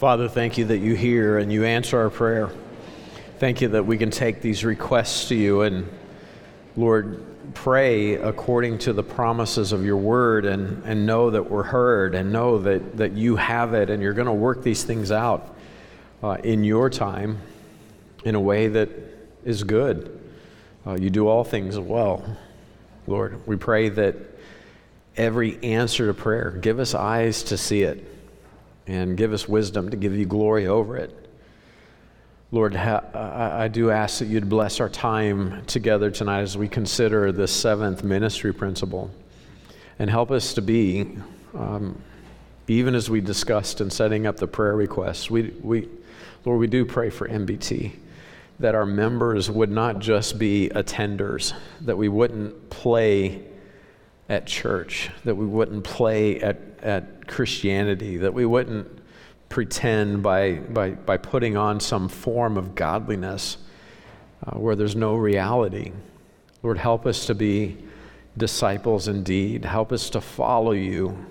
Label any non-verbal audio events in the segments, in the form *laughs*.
Father, thank you that you hear and you answer our prayer. Thank you that we can take these requests to you and, Lord, pray according to the promises of your word and, and know that we're heard and know that, that you have it and you're going to work these things out uh, in your time in a way that is good. Uh, you do all things well. Lord, we pray that every answer to prayer, give us eyes to see it and give us wisdom to give you glory over it. Lord, I do ask that you'd bless our time together tonight as we consider the seventh ministry principle and help us to be, um, even as we discussed in setting up the prayer requests, we, we, Lord, we do pray for MBT that our members would not just be attenders, that we wouldn't play at church, that we wouldn't play at, at Christianity, that we wouldn't pretend by, by, by putting on some form of godliness uh, where there's no reality. Lord, help us to be disciples indeed. Help us to follow you,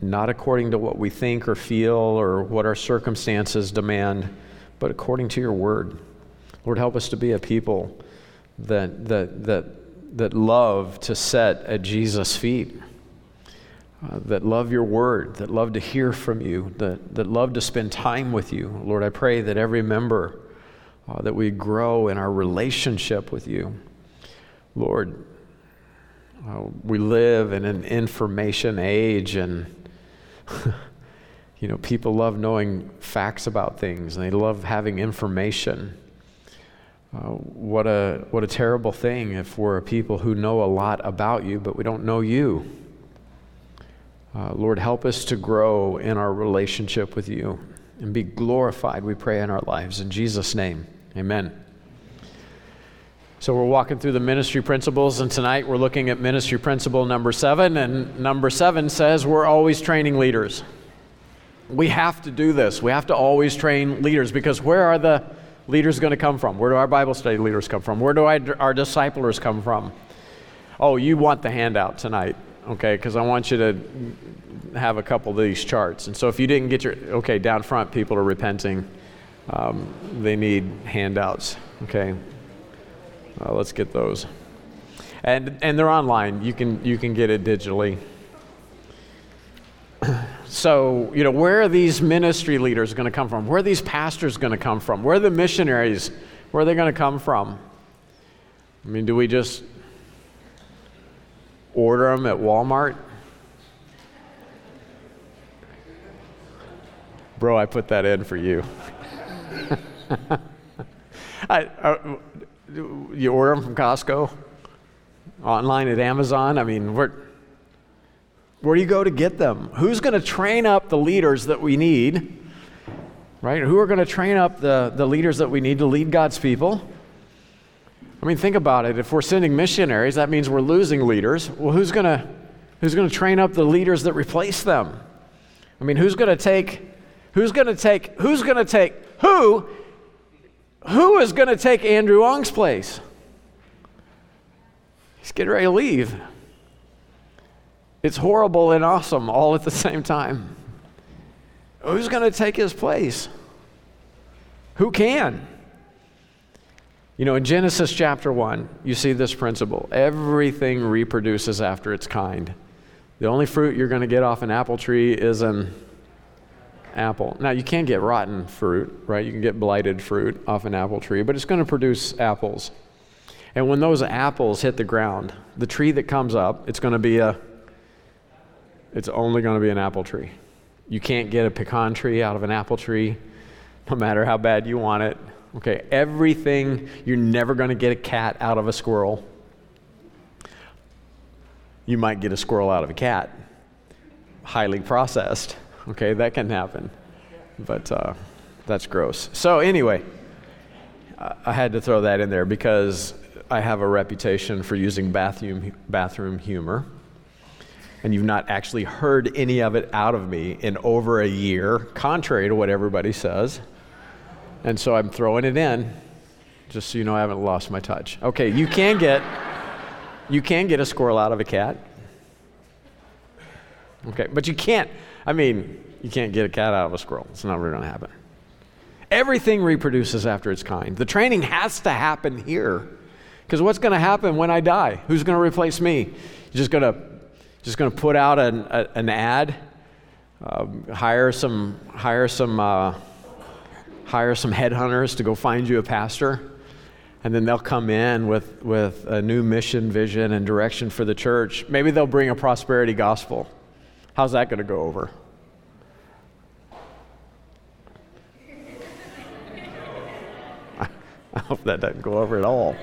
not according to what we think or feel or what our circumstances demand, but according to your word. Lord, help us to be a people that, that, that, that love to set at Jesus' feet uh, that love your word, that love to hear from you, that, that love to spend time with you. Lord, I pray that every member, uh, that we grow in our relationship with you. Lord, uh, we live in an information age and *laughs* you know people love knowing facts about things and they love having information uh, what a what a terrible thing if we're a people who know a lot about you but we don't know you uh, Lord, help us to grow in our relationship with you and be glorified, we pray, in our lives. In Jesus' name, amen. So, we're walking through the ministry principles, and tonight we're looking at ministry principle number seven. And number seven says we're always training leaders. We have to do this. We have to always train leaders because where are the leaders going to come from? Where do our Bible study leaders come from? Where do our disciplers come from? Oh, you want the handout tonight okay? Because I want you to have a couple of these charts. And so if you didn't get your, okay, down front, people are repenting. Um, they need handouts, okay? Uh, let's get those. And, and they're online. You can, you can get it digitally. *clears throat* So, you know, where are these ministry leaders going to come from? Where are these pastors going to come from? Where are the missionaries? Where are they going to come from? I mean, do we just order them at Walmart. Bro, I put that in for you. *laughs* I, uh, you order them from Costco, online at Amazon. I mean, where, where do you go to get them? Who's going to train up the leaders that we need? Right? Who are going to train up the, the leaders that we need to lead God's people? I mean, think about it. If we're sending missionaries, that means we're losing leaders. Well, who's going to who's going to train up the leaders that replace them? I mean, who's going to take who's going to take who's going to take who who is going to take Andrew Ong's place? He's getting ready to leave. It's horrible and awesome all at the same time. Who's going to take his place? Who can? You know, in Genesis chapter 1, you see this principle everything reproduces after its kind. The only fruit you're going to get off an apple tree is an apple. Now, you can get rotten fruit, right? You can get blighted fruit off an apple tree, but it's going to produce apples. And when those apples hit the ground, the tree that comes up, it's going to be a it's only going to be an apple tree. You can't get a pecan tree out of an apple tree, no matter how bad you want it. Okay, everything, you're never going to get a cat out of a squirrel. You might get a squirrel out of a cat. Highly processed. Okay, that can happen. But uh, that's gross. So, anyway, I had to throw that in there because I have a reputation for using bathroom, bathroom humor. And you've not actually heard any of it out of me in over a year, contrary to what everybody says. And so I'm throwing it in, just so you know I haven't lost my touch. Okay, you can get you can get a squirrel out of a cat. Okay, but you can't. I mean, You can't get a cat out of a squirrel. It's not really going to happen. Everything reproduces after its kind. The training has to happen here. Because what's going to happen when I die? Who's going to replace me? You're just going to just going to put out an, a, an ad, uh, hire some hire some uh, hire some headhunters to go find you a pastor, and then they'll come in with with a new mission, vision, and direction for the church. Maybe they'll bring a prosperity gospel. How's that going to go over? *laughs* I hope that doesn't go over at all.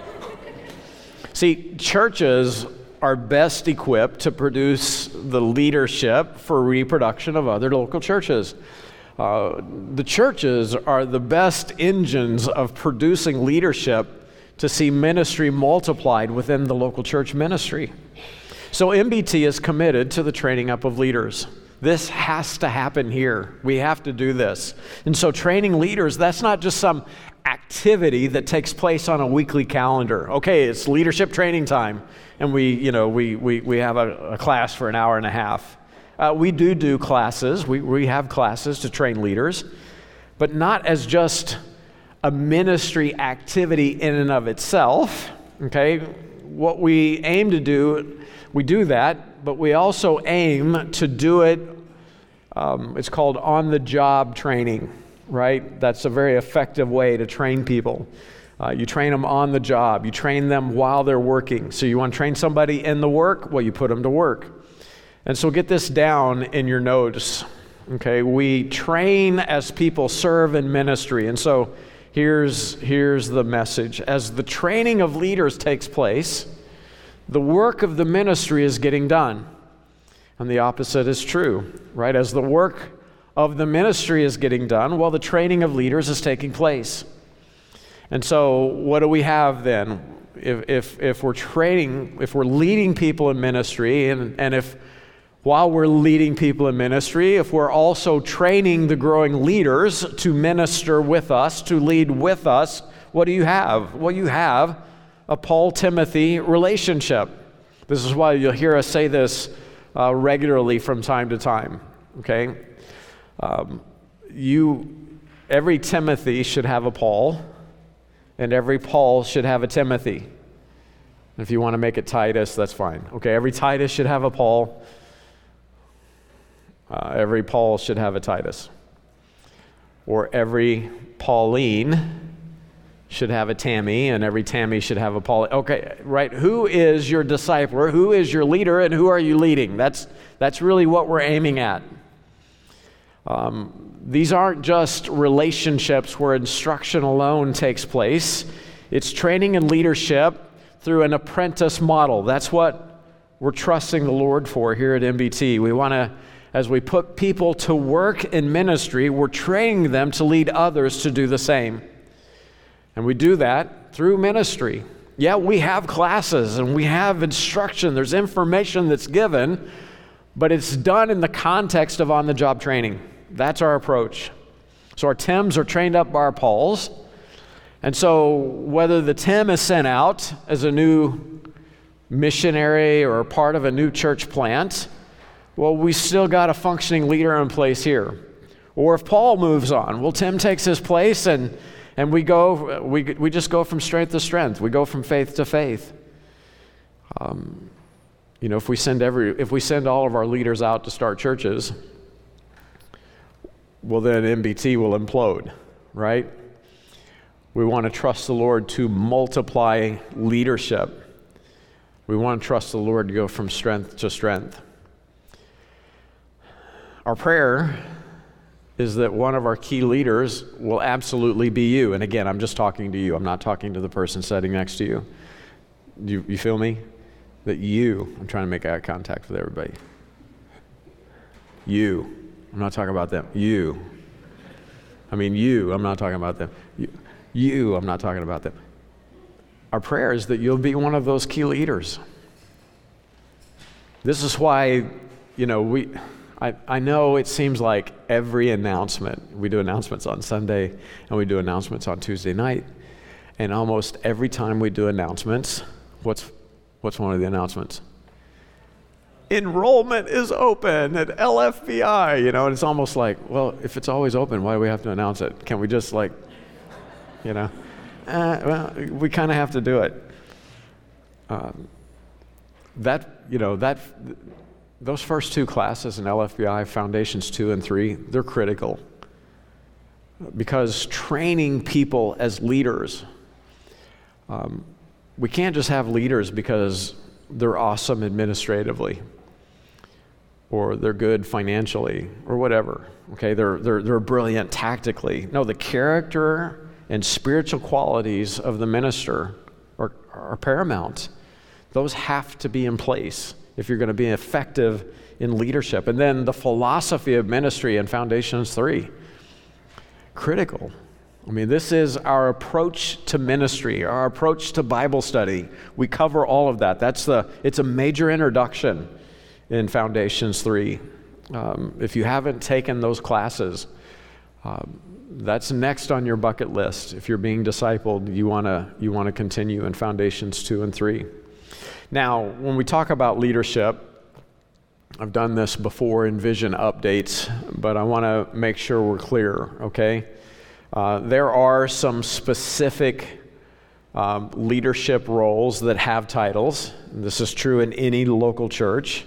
See, churches are best equipped to produce the leadership for reproduction of other local churches. Uh, the churches are the best engines of producing leadership to see ministry multiplied within the local church ministry. So, MBT is committed to the training up of leaders. This has to happen here. We have to do this. And so, training leaders, that's not just some activity that takes place on a weekly calendar. Okay, it's leadership training time, and we, you know, we, we, we have a, a class for an hour and a half. Uh, we do do classes, we, we have classes to train leaders, but not as just a ministry activity in and of itself. Okay, what we aim to do, we do that, but we also aim to do it. Um, it's called on the job training right? That's a very effective way to train people. Uh, you train them on the job, you train them while they're working. So, you want to train somebody in the work? Well, you put them to work. And so, get this down in your notes. Okay, we train as people serve in ministry. And so, here's, here's the message as the training of leaders takes place, the work of the ministry is getting done. And the opposite is true, right? As the work of the ministry is getting done well, the training of leaders is taking place. And so, what do we have then? If, if, if we're training, if we're leading people in ministry, and, and if while we're leading people in ministry, if we're also training the growing leaders to minister with us, to lead with us, what do you have? Well, you have a Paul Timothy relationship. This is why you'll hear us say this uh, regularly from time to time. Okay? Um, you, every Timothy should have a Paul, and every Paul should have a Timothy. If you want to make it Titus, that's fine. Okay, every Titus should have a Paul. Uh, every Paul should have a Titus. Or every Pauline should have a Tammy, and every Tammy should have a Paul. Okay, right. Who is your discipler? Who is your leader, and who are you leading? That's, that's really what we're aiming at. Um, these aren't just relationships where instruction alone takes place, it's training and leadership through an apprentice model. That's what we're trusting the Lord for here at MBT. We want to, as we put people to work in ministry, we're training them to lead others to do the same. And we do that through ministry. Yeah, we have classes and we have instruction, there's information that's given, but it's done in the context of on the job training. That's our approach. So our Tims are trained up by our Pauls. And so whether the Tim is sent out as a new missionary or part of a new church plant, well, we still got a functioning leader in place here. Or if Paul moves on, well, Tim takes his place and, and we go, we, we just go from strength to strength. We go from faith to faith. Um, you know, if we send every, if we send all of our leaders out to start churches, well, then MBT will implode, right? We want to trust the Lord to multiply leadership. We want to trust the Lord to go from strength to strength. Our prayer is that one of our key leaders will absolutely be you. And again, I'm just talking to you, I'm not talking to the person sitting next to you. You, you feel me? That you, I'm trying to make eye contact with everybody. You I'm not talking about them. You. I mean, you. I'm not talking about them. You, you. I'm not talking about them. Our prayer is that you'll be one of those key leaders. This is why, you know, we. I, I know it seems like every announcement, we do announcements on Sunday and we do announcements on Tuesday night. And almost every time we do announcements, what's, what's one of the announcements? enrollment is open at LFBI, you know, and it's almost like, well, if it's always open, why do we have to announce it? Can we just like, you know, uh, well, we kind of have to do it. Um, that, you know, that, those first two classes in LFBI, Foundations 2 and 3, they're critical because training people as leaders, um, we can't just have leaders because they're awesome administratively or they're good financially or whatever. Okay, they're, they're, they're brilliant tactically. No, the character and spiritual qualities of the minister are, are paramount. Those have to be in place if you're going to be effective in leadership. And then the philosophy of ministry in Foundations 3 critical. I mean, this is our approach to ministry, our approach to Bible study. We cover all of that. That's the, it's a major introduction in Foundations 3. Um, if you haven't taken those classes, um, that's next on your bucket list. If you're being discipled, you want to you wanna continue in Foundations 2 and 3. Now, when we talk about leadership, I've done this before in vision updates, but I want to make sure we're clear, okay? Uh, there are some specific um, leadership roles that have titles. This is true in any local church.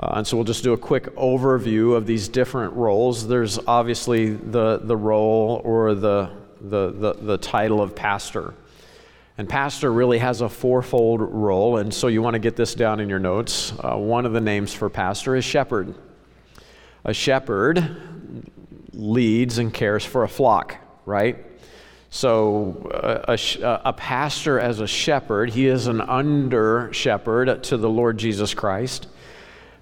Uh, and so we'll just do a quick overview of these different roles. There's obviously the, the role or the, the, the, the title of pastor. And pastor really has a fourfold role, and so you want to get this down in your notes. Uh, one of the names for pastor is shepherd. A shepherd leads and cares for a flock, right? So, uh, a, a, pastor as a shepherd, he is an under shepherd to the Lord Jesus Christ,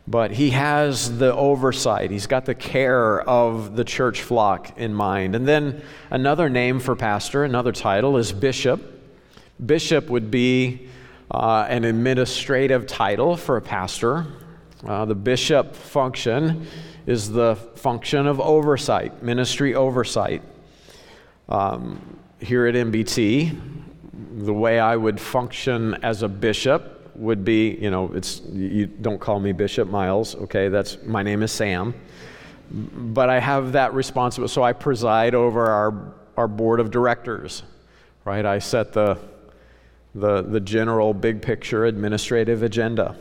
but he has the oversight. He's got the care of the church flock in mind. And then another name for pastor, another title, is bishop. Bishop would be uh, an administrative title for a pastor. Uh, the bishop function is the function of oversight, ministry oversight. Um, here at MBT, the way I would function as a bishop would be, you know, it's you don't call me Bishop Miles, okay? That's my name is Sam, but I have that responsibility. So I preside over our our board of directors, right? I set the the, the general big picture administrative agenda.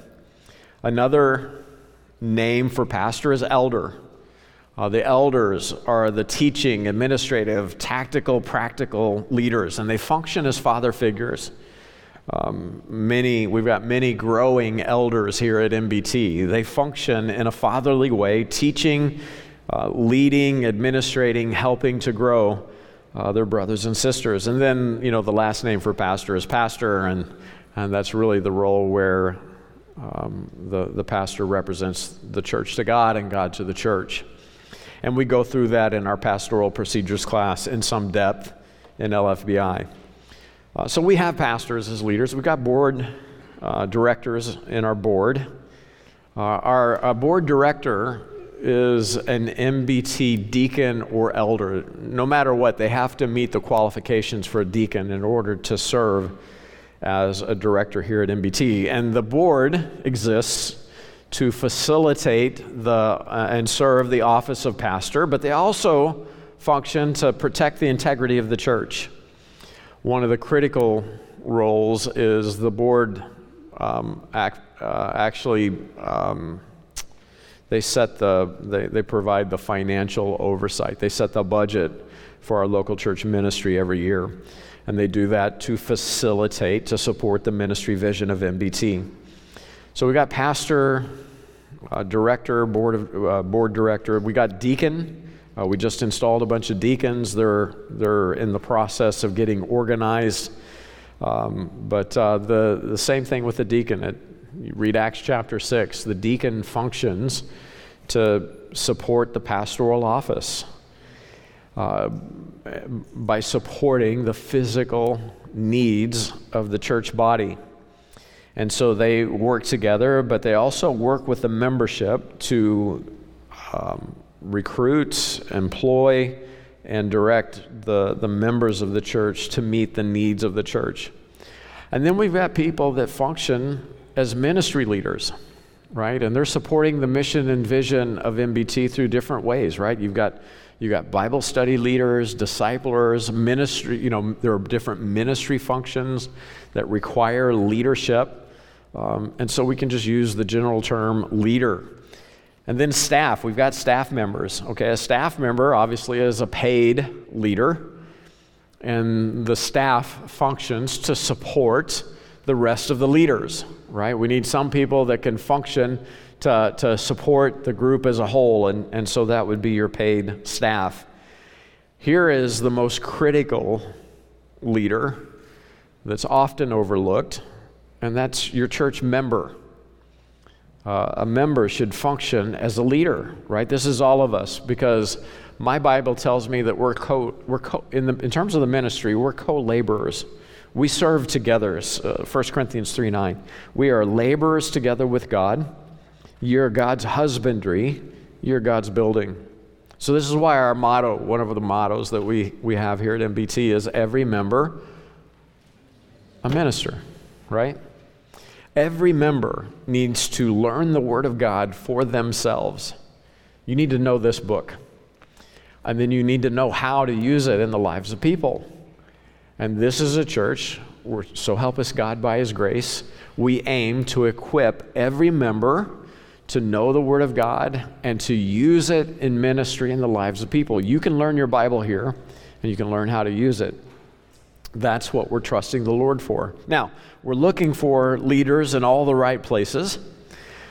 Another name for pastor is elder. Uh, the elders are the teaching, administrative, tactical, practical leaders, and they function as father figures. Um, many, we've got many growing elders here at MBT. They function in a fatherly way, teaching, uh, leading, administrating, helping to grow uh, their brothers and sisters. And then, you know, the last name for pastor is pastor, and, and that's really the role where um, the, the pastor represents the church to God and God to the church. And we go through that in our pastoral procedures class in some depth in LFBI. Uh, so we have pastors as leaders. We've got board uh, directors in our board. Uh, our uh, board director is an MBT deacon or elder. No matter what, they have to meet the qualifications for a deacon in order to serve as a director here at MBT. And the board exists to facilitate the, uh, and serve the office of pastor, but they also function to protect the integrity of the church. One of the critical roles is the board um, act, uh, actually. Um, they set the, they, they provide the financial oversight. They set the budget for our local church ministry every year. And they do that to facilitate, to support the ministry vision of MBT. So we got pastor, uh, director, board, of, uh, board director. We got deacon. Uh, we just installed a bunch of deacons. They're, they're in the process of getting organized. Um, but uh, the, the same thing with the deacon. It, you read Acts chapter 6, the deacon functions to support the pastoral office uh, by supporting the physical needs of the church body. And so they work together, but they also work with the membership to um, recruit, employ, and direct the, the members of the church to meet the needs of the church. And then we've got people that function as ministry leaders. right? And they're supporting the mission and vision of MBT through different ways, right? You've got you got Bible study leaders, disciplers, ministry, you know, there are different ministry functions that require leadership. Um, and so we can just use the general term leader. And then staff, we've got staff members. Okay, a staff member obviously is a paid leader, and the staff functions to support the rest of the leaders, right? We need some people that can function to, to support the group as a whole, and, and so that would be your paid staff. Here is the most critical leader that's often overlooked, and that's your church member. Uh, a member should function as a leader, right? This is all of us because my Bible tells me that we're co, we're co, in, the, in terms of the ministry, we're co laborers. We serve together, uh, 1 Corinthians 3 9. We are laborers together with God. You're God's husbandry, you're God's building. So, this is why our motto, one of the mottos that we, we have here at MBT, is every member a minister, right? Every member needs to learn the Word of God for themselves. You need to know this book. And then you need to know how to use it in the lives of people. And this is a church, so help us God by His grace, we aim to equip every member to know the Word of God and to use it in ministry in the lives of people. You can learn your Bible here, and you can learn how to use it. That's what we're trusting the Lord for. Now, we're looking for leaders in all the right places.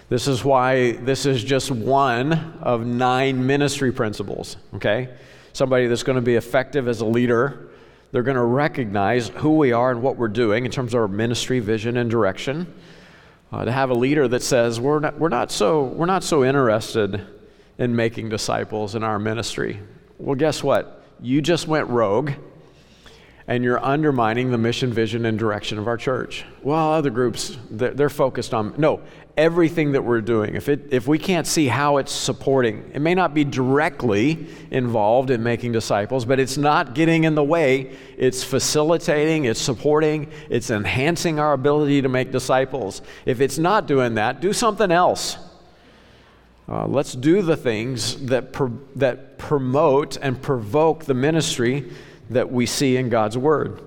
This is why this is just one of nine ministry principles, okay? Somebody that's going to be effective as a leader, they're going to recognize who we are and what we're doing in terms of our ministry, vision, and direction. Uh, to have a leader that says we're not, we're, not so, we're not so interested in making disciples in our ministry. Well, guess what? You just went rogue and you're undermining the mission, vision, and direction of our church. Well, other groups, they're, they're, focused on, no, everything that we're doing. If, it, if we can't see how it's supporting, it may not be directly involved in making disciples, but it's not getting in the way. It's facilitating, it's supporting, it's enhancing our ability to make disciples. If it's not doing that, do something else. Uh, let's do the things that, that promote and provoke the ministry that we see in God's Word.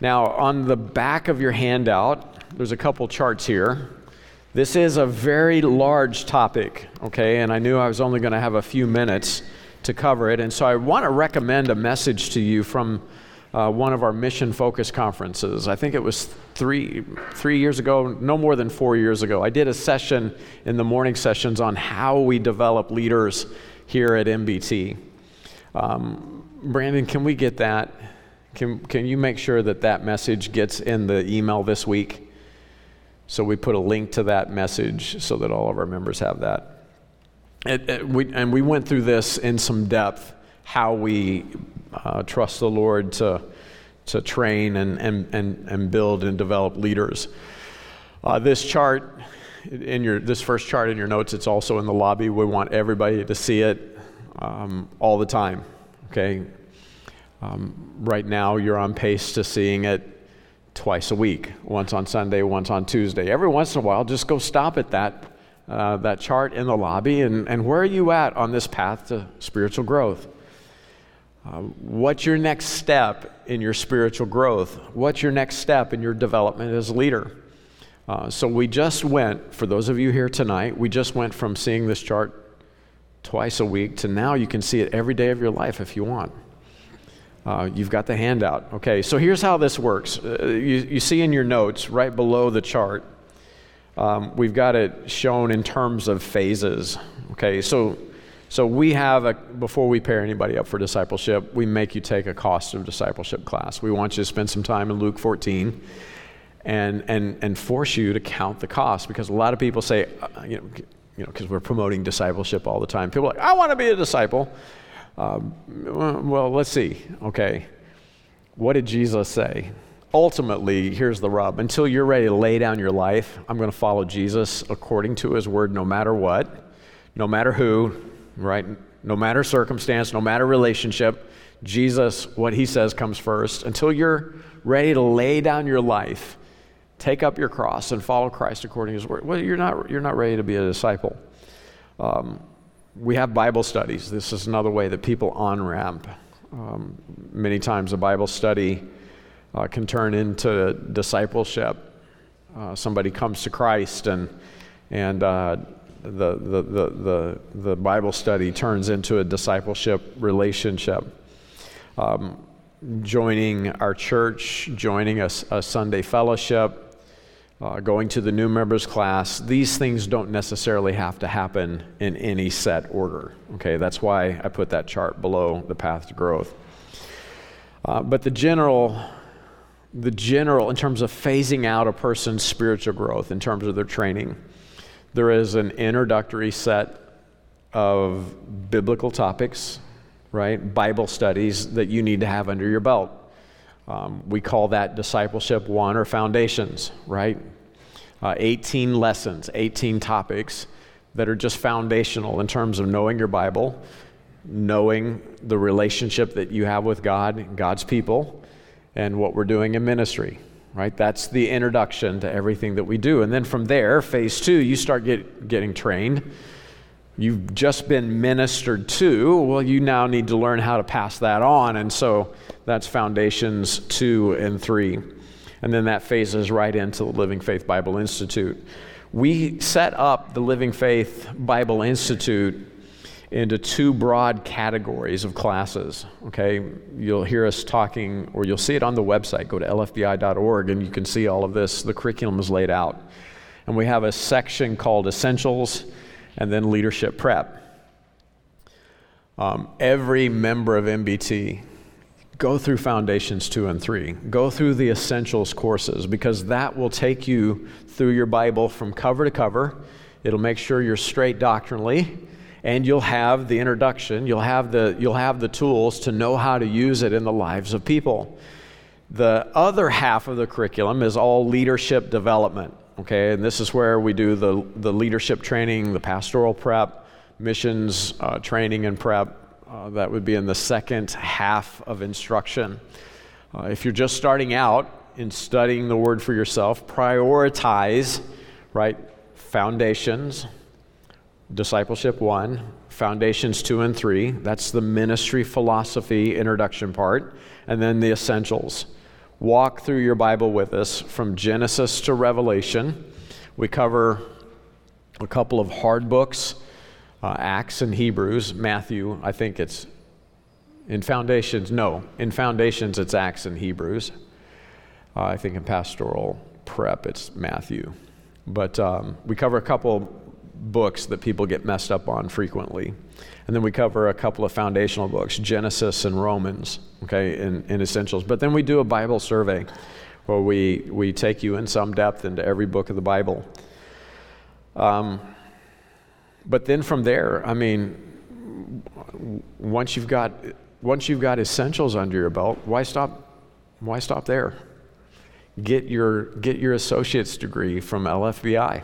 Now, on the back of your handout, there's a couple charts here. This is a very large topic, okay, and I knew I was only going to have a few minutes to cover it, and so I want to recommend a message to you from uh, one of our mission focus conferences. I think it was three, three years ago, no more than four years ago. I did a session in the morning sessions on how we develop leaders here at MBT. Um, Brandon, can we get that? Can, can you make sure that that message gets in the email this week? So we put a link to that message so that all of our members have that. It, it, we, and we went through this in some depth how we uh, trust the Lord to, to train and, and, and, and build and develop leaders. Uh, this chart, in your, this first chart in your notes, it's also in the lobby. We want everybody to see it um, all the time okay? Um, right now, you're on pace to seeing it twice a week, once on Sunday, once on Tuesday. Every once in a while, just go stop at that, uh, that chart in the lobby and, and where are you at on this path to spiritual growth? Uh, what's your next step in your spiritual growth? What's your next step in your development as a leader? Uh, so we just went, for those of you here tonight, we just went from seeing this chart twice a week to now you can see it every day of your life if you want. Uh, you've got the handout. Okay, so here's how this works. Uh, you, you, see in your notes right below the chart, um, we've got it shown in terms of phases. Okay, so so we have a before we pair anybody up for discipleship, we make you take a cost of discipleship class. We want you to spend some time in Luke 14 and and and force you to count the cost because a lot of people say, uh, you know, you know, because we're promoting discipleship all the time. People are like, I want to be a disciple. Um, well, let's see. Okay. What did Jesus say? Ultimately, here's the rub. Until you're ready to lay down your life, I'm going to follow Jesus according to his word, no matter what, no matter who, right? No matter circumstance, no matter relationship. Jesus, what he says comes first. Until you're ready to lay down your life Take up your cross and follow Christ according to his word. Well, you're not, you're not ready to be a disciple. Um, we have Bible studies. This is another way that people on ramp. Um, many times a Bible study uh, can turn into discipleship. Uh, somebody comes to Christ and, and uh, the, the, the, the, the Bible study turns into a discipleship relationship. Um, joining our church, joining a, a Sunday fellowship, uh, going to the new members class, these things don't necessarily have to happen in any set order. Okay, that's why I put that chart below the path to growth. Uh, but the general, the general, in terms of phasing out a person's spiritual growth, in terms of their training, there is an introductory set of biblical topics, right? Bible studies that you need to have under your belt. Um, we call that discipleship one or foundations, right? Uh, 18 lessons, 18 topics that are just foundational in terms of knowing your Bible, knowing the relationship that you have with God, God's people, and what we're doing in ministry, right? That's the introduction to everything that we do. And then from there, phase two, you start get, getting trained You've just been ministered to. Well, you now need to learn how to pass that on. And so that's foundations two and three. And then that phases right into the Living Faith Bible Institute. We set up the Living Faith Bible Institute into two broad categories of classes. Okay, you'll hear us talking, or you'll see it on the website. Go to lfbi.org and you can see all of this. The curriculum is laid out. And we have a section called Essentials and then leadership prep. Um, every member of MBT, go through Foundations 2 and 3. Go through the Essentials courses because that will take you through your Bible from cover to cover. It'll make sure you're straight doctrinally and you'll have the introduction, you'll have the, you'll have the tools to know how to use it in the lives of people. The other half of the curriculum is all leadership development okay? And this is where we do the, the leadership training, the pastoral prep, missions uh, training and prep. Uh, that would be in the second half of instruction. Uh, if you're just starting out in studying the word for yourself, prioritize, right? Foundations, discipleship one, foundations two and three. That's the ministry philosophy introduction part. And then the essentials walk through your Bible with us from Genesis to Revelation. We cover a couple of hard books, uh, Acts and Hebrews, Matthew, I think it's in Foundations, no, in Foundations it's Acts and Hebrews. Uh, I think in Pastoral Prep it's Matthew. But um, we cover a couple books that people get messed up on frequently. And then we cover a couple of foundational books, Genesis and Romans, okay, in, in essentials. But then we do a Bible survey where we, we take you in some depth into every book of the Bible. Um, but then from there, I mean, once you've got once you've got essentials under your belt, why stop? Why stop there? Get your get your associate's degree from LFBI.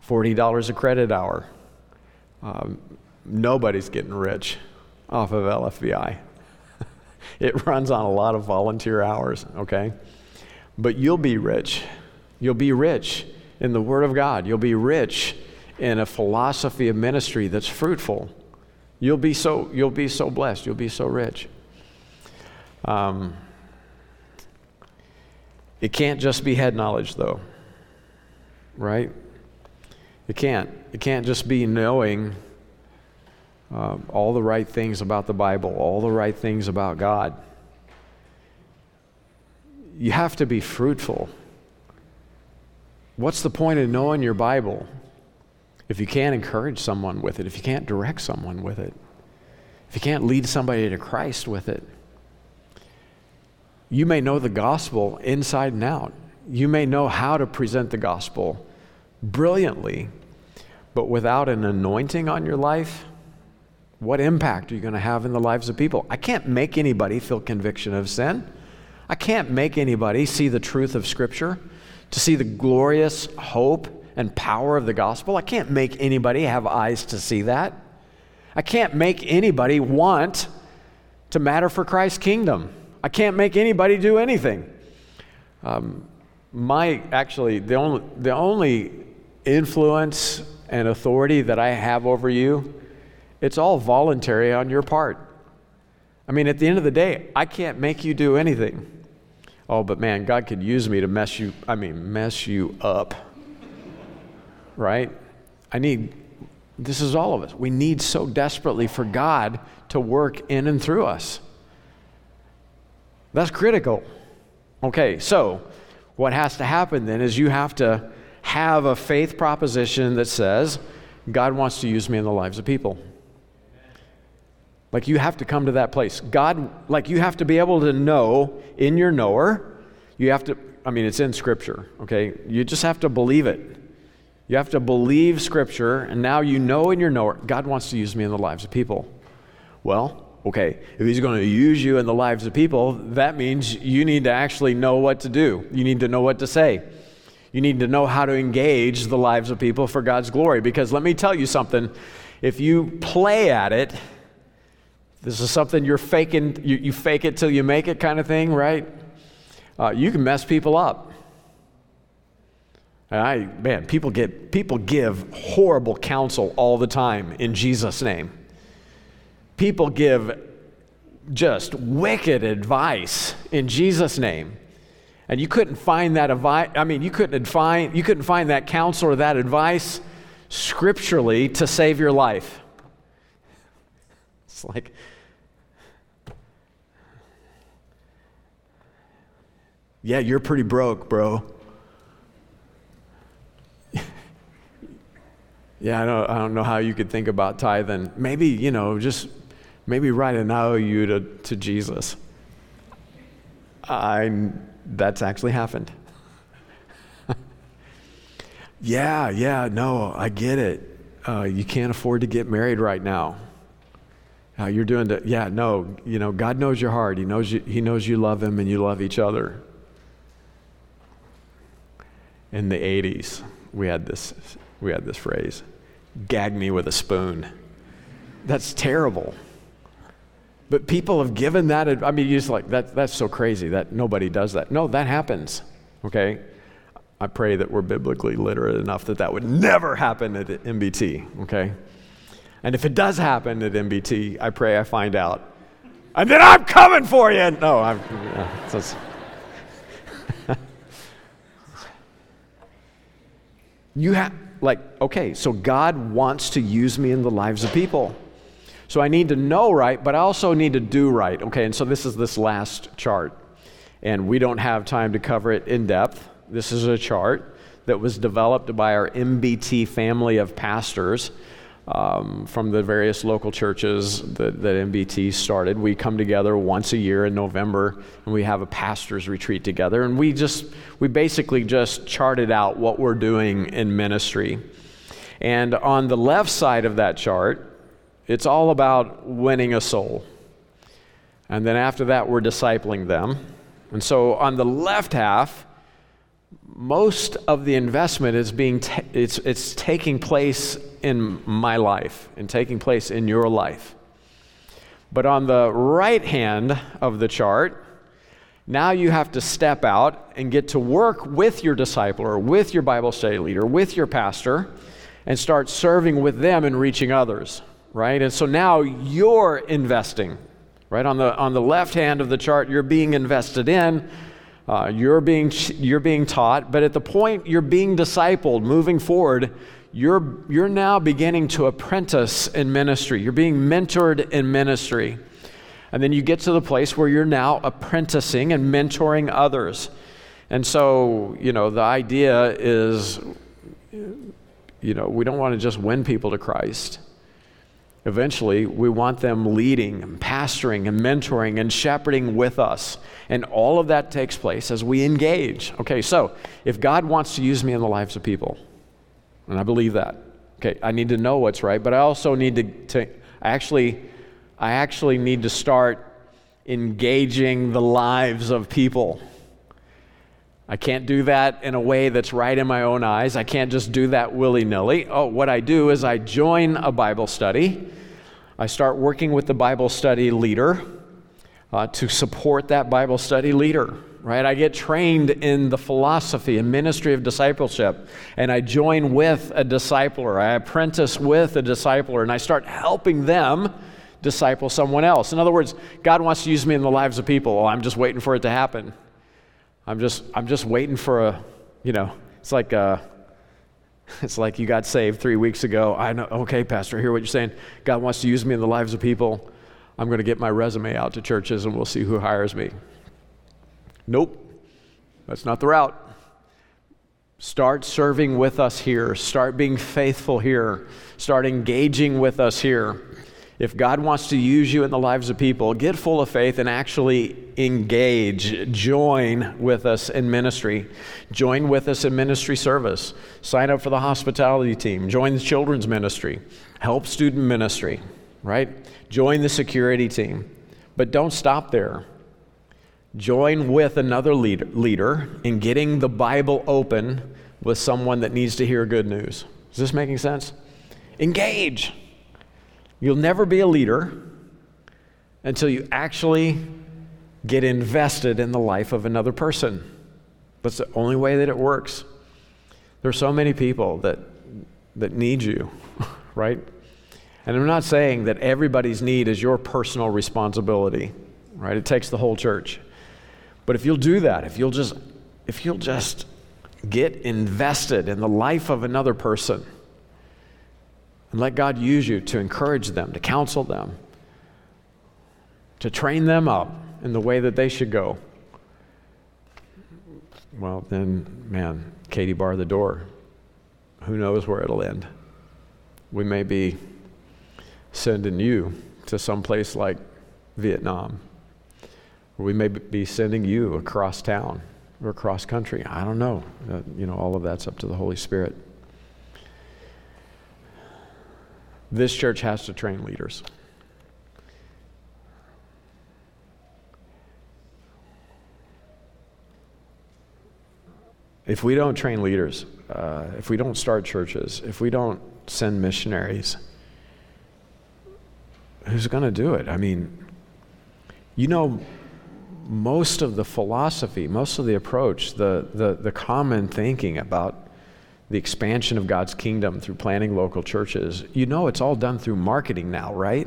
Forty dollars a credit hour. Um, nobody's getting rich off of LFBI. *laughs* it runs on a lot of volunteer hours, okay? But you'll be rich. You'll be rich in the Word of God. You'll be rich in a philosophy of ministry that's fruitful. You'll be so, you'll be so blessed. You'll be so rich. Um, it can't just be head knowledge, though, right? It can't. It can't just be knowing uh, all the right things about the Bible, all the right things about God. You have to be fruitful. What's the point of knowing your Bible if you can't encourage someone with it, if you can't direct someone with it, if you can't lead somebody to Christ with it? You may know the gospel inside and out. You may know how to present the gospel brilliantly, but without an anointing on your life, what impact are you going to have in the lives of people? I can't make anybody feel conviction of sin. I can't make anybody see the truth of Scripture, to see the glorious hope and power of the gospel. I can't make anybody have eyes to see that. I can't make anybody want to matter for Christ's kingdom. I can't make anybody do anything. Um, my actually the only the only influence and authority that I have over you, it's all voluntary on your part. I mean, at the end of the day, I can't make you do anything. Oh, but man, God could use me to mess you, I mean, mess you up. Right? I need, this is all of us. We need so desperately for God to work in and through us. That's critical. Okay, so what has to happen then is you have to have a faith proposition that says, God wants to use me in the lives of people. Like you have to come to that place. God, like you have to be able to know in your knower, you have to, I mean, it's in Scripture, okay? You just have to believe it. You have to believe Scripture, and now you know in your knower, God wants to use me in the lives of people. Well, okay, if He's going to use you in the lives of people, that means you need to actually know what to do. You need to know what to say. You need to know how to engage the lives of people for God's glory. Because let me tell you something if you play at it, this is something you're faking, you, you fake it till you make it kind of thing, right? Uh, you can mess people up. And I, man, people get people give horrible counsel all the time in Jesus' name. People give just wicked advice in Jesus' name. And you couldn't find that advice, I mean, you couldn't find, you couldn't find that counsel or that advice scripturally to save your life. It's like, yeah, you're pretty broke, bro. *laughs* yeah, I don't, I don't know how you could think about tithing. Maybe, you know, just maybe write an IOU to, to Jesus. I, that's actually happened. *laughs* yeah, yeah, no, I get it. Uh, you can't afford to get married right now. Uh, you're doing the, yeah, no, you know, God knows your heart. He knows you, he knows you love Him and you love each other in the 80s, we had this, we had this phrase gag me with a spoon. That's terrible. But people have given that, I mean, you're just like, that, that's so crazy that nobody does that. No, that happens, okay? I pray that we're biblically literate enough that that would never happen at MBT, okay? And if it does happen at MBT, I pray I find out. And then I'm coming for you. No, I'm. Uh, You have, like, okay, so God wants to use me in the lives of people. So I need to know right, but I also need to do right. Okay, and so this is this last chart. And we don't have time to cover it in depth. This is a chart that was developed by our MBT family of pastors um, from the various local churches that, that MBT started. We come together once a year in November and we have a pastor's retreat together. And we just, we basically just charted out what we're doing in ministry. And on the left side of that chart, it's all about winning a soul. And then after that, we're discipling them. And so on the left half, most of the investment is being it's, it's taking place in my life and taking place in your life. But on the right hand of the chart now you have to step out and get to work with your disciple or with your bible study leader with your pastor and start serving with them and reaching others right? And so now you're investing right? On the on the left hand of the chart you're being invested in uh, you're, being, you're being taught, but at the point you're being discipled, moving forward, you're, you're now beginning to apprentice in ministry. You're being mentored in ministry. And then you get to the place where you're now apprenticing and mentoring others. And so, you know, the idea is, you know, we don't want to just win people to Christ. Eventually, we want them leading and pastoring and mentoring and shepherding with us. And all of that takes place as we engage. Okay, so if God wants to use me in the lives of people, and I believe that, okay, I need to know what's right, but I also need to, to actually, I actually need to start engaging the lives of people. I can't do that in a way that's right in my own eyes. I can't just do that willy nilly. Oh, what I do is I join a Bible study. I start working with the Bible study leader uh, to support that Bible study leader. Right? I get trained in the philosophy and ministry of discipleship, and I join with a discipler. I apprentice with a discipler, and I start helping them disciple someone else. In other words, God wants to use me in the lives of people. Well, I'm just waiting for it to happen. I'm just, I'm just waiting for a, you know, it's like uh, a, *laughs* it's like you got saved three weeks ago. I know, okay, Pastor, I hear what you're saying. God wants to use me in the lives of people. I'm going to get my resume out to churches and we'll see who hires me. Nope, that's not the route. Start serving with us here. Start being faithful here. Start engaging with us here. If God wants to use you in the lives of people, get full of faith and actually engage. Join with us in ministry. Join with us in ministry service. Sign up for the hospitality team. Join the children's ministry. Help student ministry, right? Join the security team. But don't stop there. Join with another leader, in getting the Bible open with someone that needs to hear good news. Is this making sense? Engage. You'll never be a leader until you actually get invested in the life of another person. That's the only way that it works. There's so many people that, that need you, *laughs* right? And I'm not saying that everybody's need is your personal responsibility, right? It takes the whole church. But if you'll do that, if you'll just if you'll just get invested in the life of another person, and let God use you to encourage them, to counsel them, to train them up in the way that they should go. Well, then, man, Katie bar the door. Who knows where it'll end? We may be sending you to some place like Vietnam. Or we may be sending you across town or across country. I don't know. Uh, you know, all of that's up to the Holy Spirit. This church has to train leaders. If we don't train leaders, uh, if we don't start churches, if we don't send missionaries, who's going to do it? I mean, you know, most of the philosophy, most of the approach, the, the, the common thinking about the expansion of God's kingdom through planting local churches, you know it's all done through marketing now, right?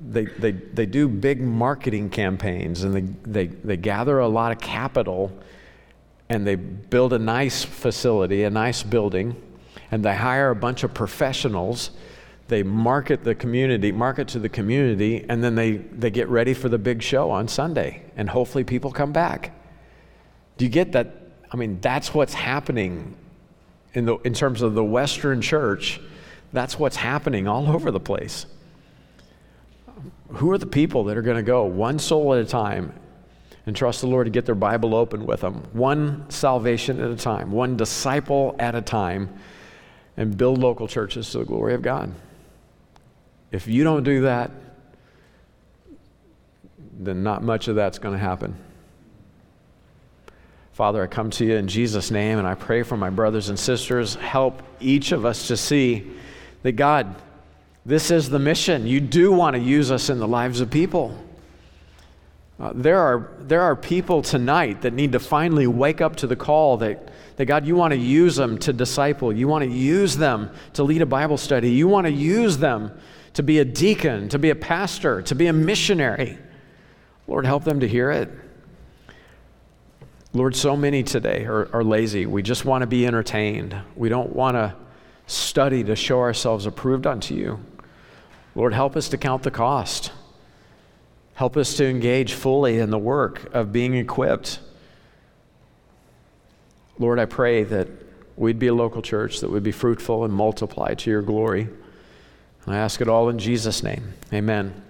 They, they, they do big marketing campaigns and they, they, they gather a lot of capital and they build a nice facility, a nice building, and they hire a bunch of professionals. They market the community, market to the community, and then they, they get ready for the big show on Sunday, and hopefully people come back. Do you get that I mean, that's what's happening in, the, in terms of the Western church. That's what's happening all over the place. Who are the people that are going to go one soul at a time and trust the Lord to get their Bible open with them? One salvation at a time, one disciple at a time, and build local churches to the glory of God. If you don't do that, then not much of that's going to happen. Father, I come to you in Jesus' name and I pray for my brothers and sisters. Help each of us to see that God, this is the mission. You do want to use us in the lives of people. Uh, there, are, there are people tonight that need to finally wake up to the call that, that God, you want to use them to disciple. You want to use them to lead a Bible study. You want to use them to be a deacon, to be a pastor, to be a missionary. Lord, help them to hear it. Lord, so many today are, are lazy. We just want to be entertained. We don't want to study to show ourselves approved unto you. Lord, help us to count the cost. Help us to engage fully in the work of being equipped. Lord, I pray that we'd be a local church that would be fruitful and multiply to your glory. I ask it all in Jesus' name. Amen.